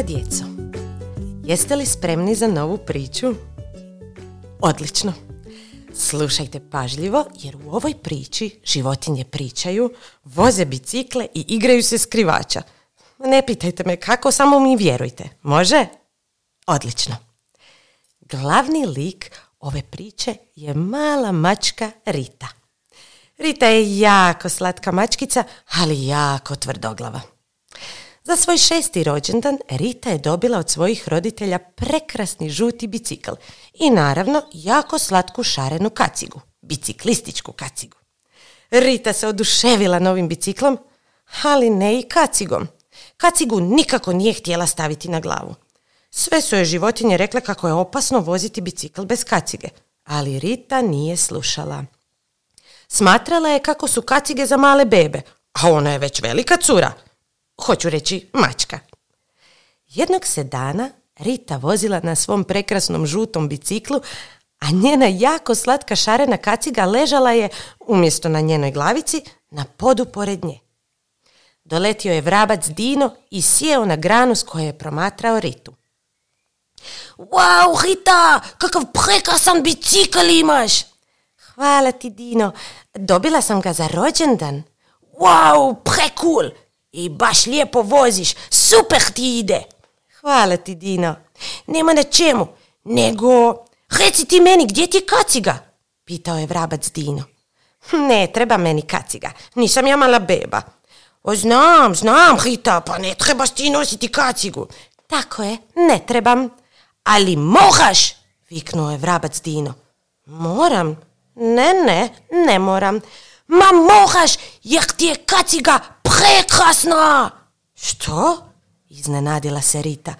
Draga djeco, jeste li spremni za novu priču? Odlično. Slušajte pažljivo jer u ovoj priči životinje pričaju, voze bicikle i igraju se skrivača. Ne pitajte me kako, samo mi vjerujte. Može? Odlično. Glavni lik ove priče je mala mačka Rita. Rita je jako slatka mačkica, ali jako tvrdoglava. Za svoj šesti rođendan Rita je dobila od svojih roditelja prekrasni žuti bicikl i naravno jako slatku šarenu kacigu, biciklističku kacigu. Rita se oduševila novim biciklom, ali ne i kacigom. Kacigu nikako nije htjela staviti na glavu. Sve su joj životinje rekle kako je opasno voziti bicikl bez kacige, ali Rita nije slušala. Smatrala je kako su kacige za male bebe, a ona je već velika cura – hoću reći mačka. Jednog se dana Rita vozila na svom prekrasnom žutom biciklu, a njena jako slatka šarena kaciga ležala je, umjesto na njenoj glavici, na podu pored nje. Doletio je vrabac Dino i sjeo na granu s koje je promatrao Ritu. Wow, Rita, kakav prekrasan bicikl imaš! Hvala ti, Dino. Dobila sam ga za rođendan. Wow, prekul! I baš lijepo voziš, super ti ide. Hvala ti, Dino. Nema na čemu, nego reci ti meni gdje ti kaciga? Pitao je vrabac Dino. Ne treba meni kaciga, nisam ja mala beba. O, znam, znam, Rita, pa ne trebaš ti nositi kacigu. Tako je, ne trebam. Ali moraš, viknuo je vrabac Dino. Moram? Ne, ne, ne moram. Ma moraš, jer ti je kaciga prekrasna! Što? Iznenadila se Rita.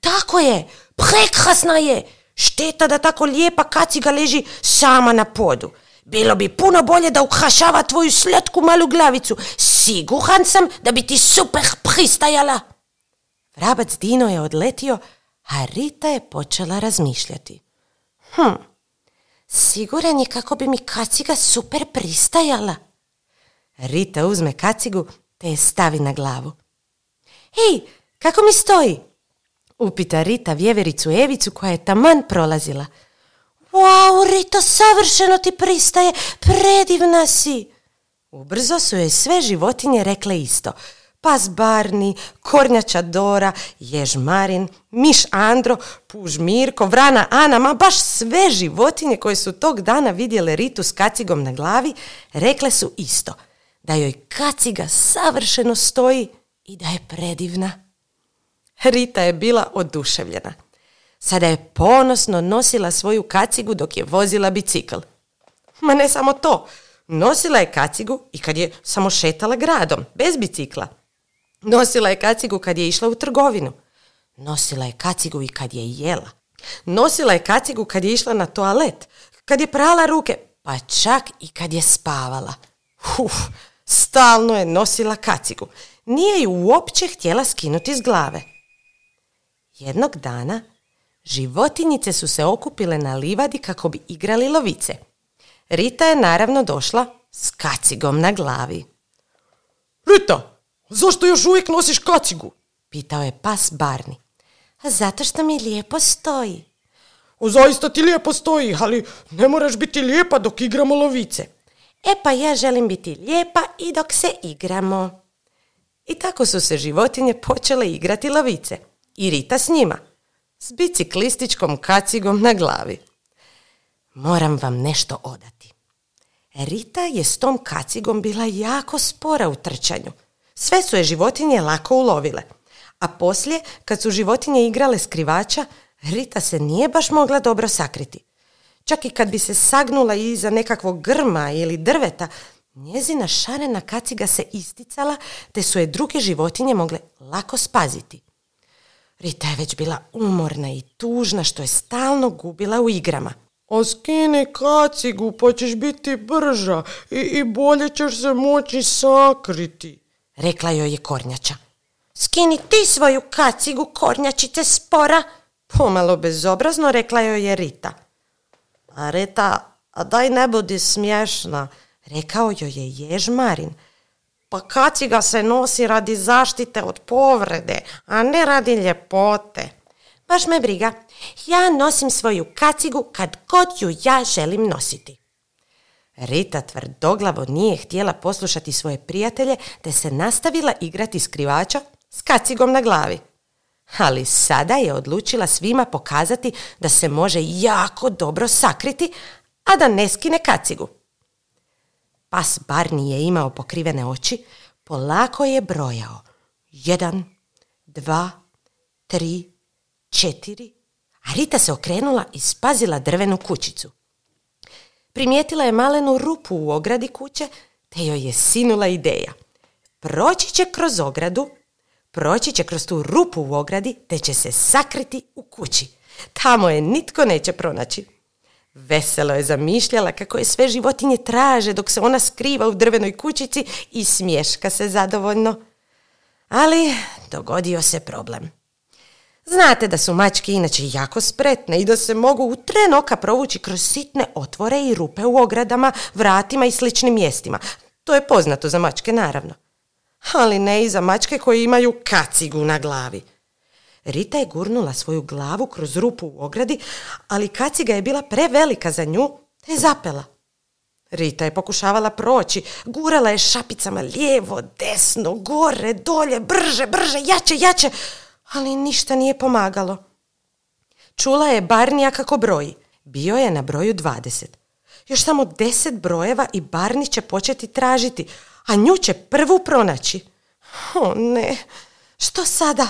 Tako je, prekrasna je. Šteta da tako lijepa kaciga leži sama na podu. Bilo bi puno bolje da ukrašava tvoju slatku malu glavicu. Siguran sam da bi ti super pristajala. Vrabac Dino je odletio, a Rita je počela razmišljati. Hm, siguran je kako bi mi kaciga super pristajala. Rita uzme kacigu te je stavi na glavu. Hej, kako mi stoji? Upita Rita vjevericu Evicu koja je taman prolazila. Wow, Rita, savršeno ti pristaje, predivna si. Ubrzo su joj sve životinje rekle isto. Pas Barni, kornjača Dora, jež Marin, miš Andro, puž Mirko, vrana Ana, ma baš sve životinje koje su tog dana vidjele Ritu s kacigom na glavi, rekle su isto – da joj kaciga savršeno stoji i da je predivna. Rita je bila oduševljena. Sada je ponosno nosila svoju kacigu dok je vozila bicikl. Ma ne samo to, nosila je kacigu i kad je samo šetala gradom, bez bicikla. Nosila je kacigu kad je išla u trgovinu. Nosila je kacigu i kad je jela. Nosila je kacigu kad je išla na toalet, kad je prala ruke, pa čak i kad je spavala. Uf, Stalno je nosila kacigu. Nije ju uopće htjela skinuti s glave. Jednog dana životinjice su se okupile na livadi kako bi igrali lovice. Rita je naravno došla s kacigom na glavi. Rita, zašto još uvijek nosiš kacigu? Pitao je pas Barni. A zato što mi lijepo stoji. O, zaista ti lijepo stoji, ali ne moraš biti lijepa dok igramo lovice. E pa ja želim biti lijepa i dok se igramo. I tako su se životinje počele igrati lavice. I Rita s njima. S biciklističkom kacigom na glavi. Moram vam nešto odati. Rita je s tom kacigom bila jako spora u trčanju. Sve su je životinje lako ulovile. A poslije, kad su životinje igrale skrivača, Rita se nije baš mogla dobro sakriti. Čak i kad bi se sagnula iza nekakvog grma ili drveta, njezina šarena kaciga se isticala, te su je druge životinje mogle lako spaziti. Rita je već bila umorna i tužna što je stalno gubila u igrama. A skini kacigu pa ćeš biti brža i, i bolje ćeš se moći sakriti, rekla joj je kornjača. Skini ti svoju kacigu, kornjačice spora, pomalo bezobrazno rekla joj je Rita. A Reta, a daj ne budi smiješna, rekao joj je jež Marin. Pa kaciga se nosi radi zaštite od povrede, a ne radi ljepote. Baš me briga. Ja nosim svoju kacigu kad god ju ja želim nositi. Rita tvrdoglavo nije htjela poslušati svoje prijatelje, te se nastavila igrati skrivača s kacigom na glavi. Ali sada je odlučila svima pokazati da se može jako dobro sakriti, a da ne skine kacigu. Pas Barni je imao pokrivene oči, polako je brojao. Jedan, dva, tri, četiri, a Rita se okrenula i spazila drvenu kućicu. Primijetila je malenu rupu u ogradi kuće, te joj je sinula ideja. Proći će kroz ogradu, proći će kroz tu rupu u ogradi, te će se sakriti u kući. Tamo je nitko neće pronaći. Veselo je zamišljala kako je sve životinje traže dok se ona skriva u drvenoj kućici i smješka se zadovoljno. Ali dogodio se problem. Znate da su mačke inače jako spretne i da se mogu u tren oka provući kroz sitne otvore i rupe u ogradama, vratima i sličnim mjestima. To je poznato za mačke, naravno. Ali ne i za mačke koje imaju kacigu na glavi. Rita je gurnula svoju glavu kroz rupu u ogradi, ali kaciga je bila prevelika za nju, te je zapela. Rita je pokušavala proći, gurala je šapicama lijevo, desno, gore, dolje, brže, brže, jače, jače, ali ništa nije pomagalo. Čula je Barnija kako broji. Bio je na broju 20. Još samo deset brojeva i Barni će početi tražiti, a nju će prvu pronaći. O ne, što sada?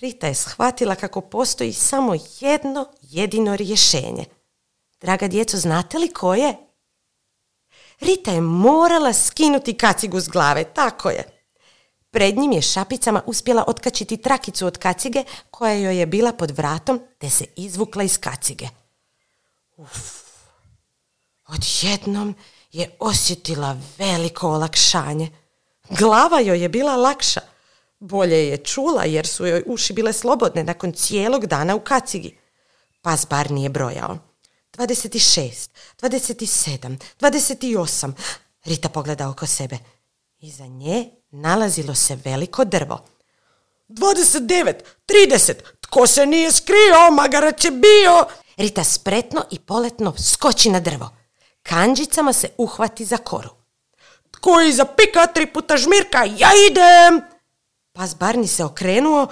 Rita je shvatila kako postoji samo jedno jedino rješenje. Draga djeco, znate li koje? Rita je morala skinuti kacigu s glave, tako je. Pred njim je šapicama uspjela otkačiti trakicu od kacige koja joj je bila pod vratom te se izvukla iz kacige. Uf, odjednom je osjetila veliko olakšanje. Glava joj je bila lakša. Bolje je čula jer su joj uši bile slobodne nakon cijelog dana u kacigi. Pas bar nije brojao. 26, 27, 28. Rita pogleda oko sebe. Iza nje nalazilo se veliko drvo. 29, 30, tko se nije skrio, magarac je bio. Rita spretno i poletno skoči na drvo. Kanđicama se uhvati za koru. Tko iza pika tri puta žmirka, ja idem. Pas Barni se okrenuo,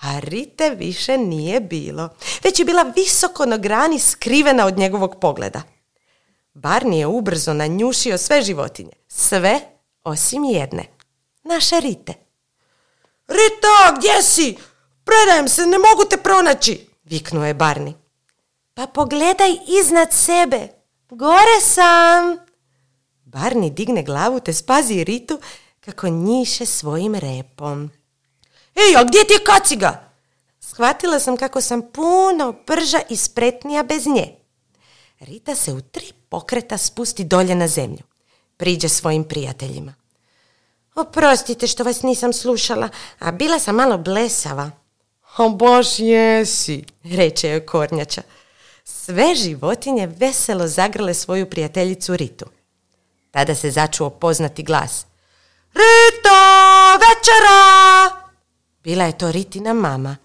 a Rite više nije bilo. Već je bila visoko na grani skrivena od njegovog pogleda. Barni je ubrzo nanjušio sve životinje. Sve osim jedne. Naše Rite. Rita, gdje si? Predajem se, ne mogu te pronaći, viknuo je Barni. Pa pogledaj iznad sebe. Gore sam. Barni digne glavu te spazi Ritu kako njiše svojim repom. Ej, a gdje ti je kaciga? Shvatila sam kako sam puno brža i spretnija bez nje. Rita se u tri pokreta spusti dolje na zemlju. Priđe svojim prijateljima. Oprostite što vas nisam slušala, a bila sam malo blesava. O baš jesi, reče joj kornjača. Sve životinje veselo zagrle svoju prijateljicu Ritu. Tada se začuo poznati glas. Rita, večera! Bila je to Ritina mama.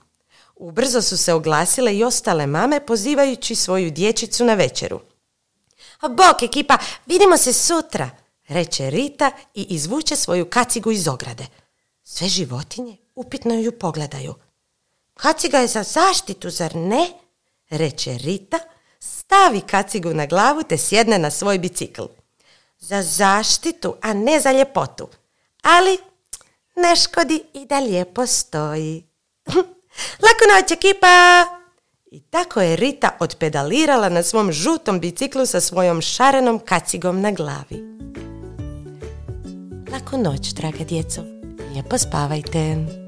Ubrzo su se oglasile i ostale mame pozivajući svoju dječicu na večeru. Bok ekipa, vidimo se sutra, reče Rita i izvuče svoju kacigu iz ograde. Sve životinje upitno ju pogledaju. Kaciga je za zaštitu, zar ne? Reče Rita, stavi kacigu na glavu te sjedne na svoj bicikl. Za zaštitu, a ne za ljepotu. Ali ne škodi i da lijepo stoji. Lako noć ekipa! I tako je Rita odpedalirala na svom žutom biciklu sa svojom šarenom kacigom na glavi. Laku noć, draga djeco. Lijepo spavajte.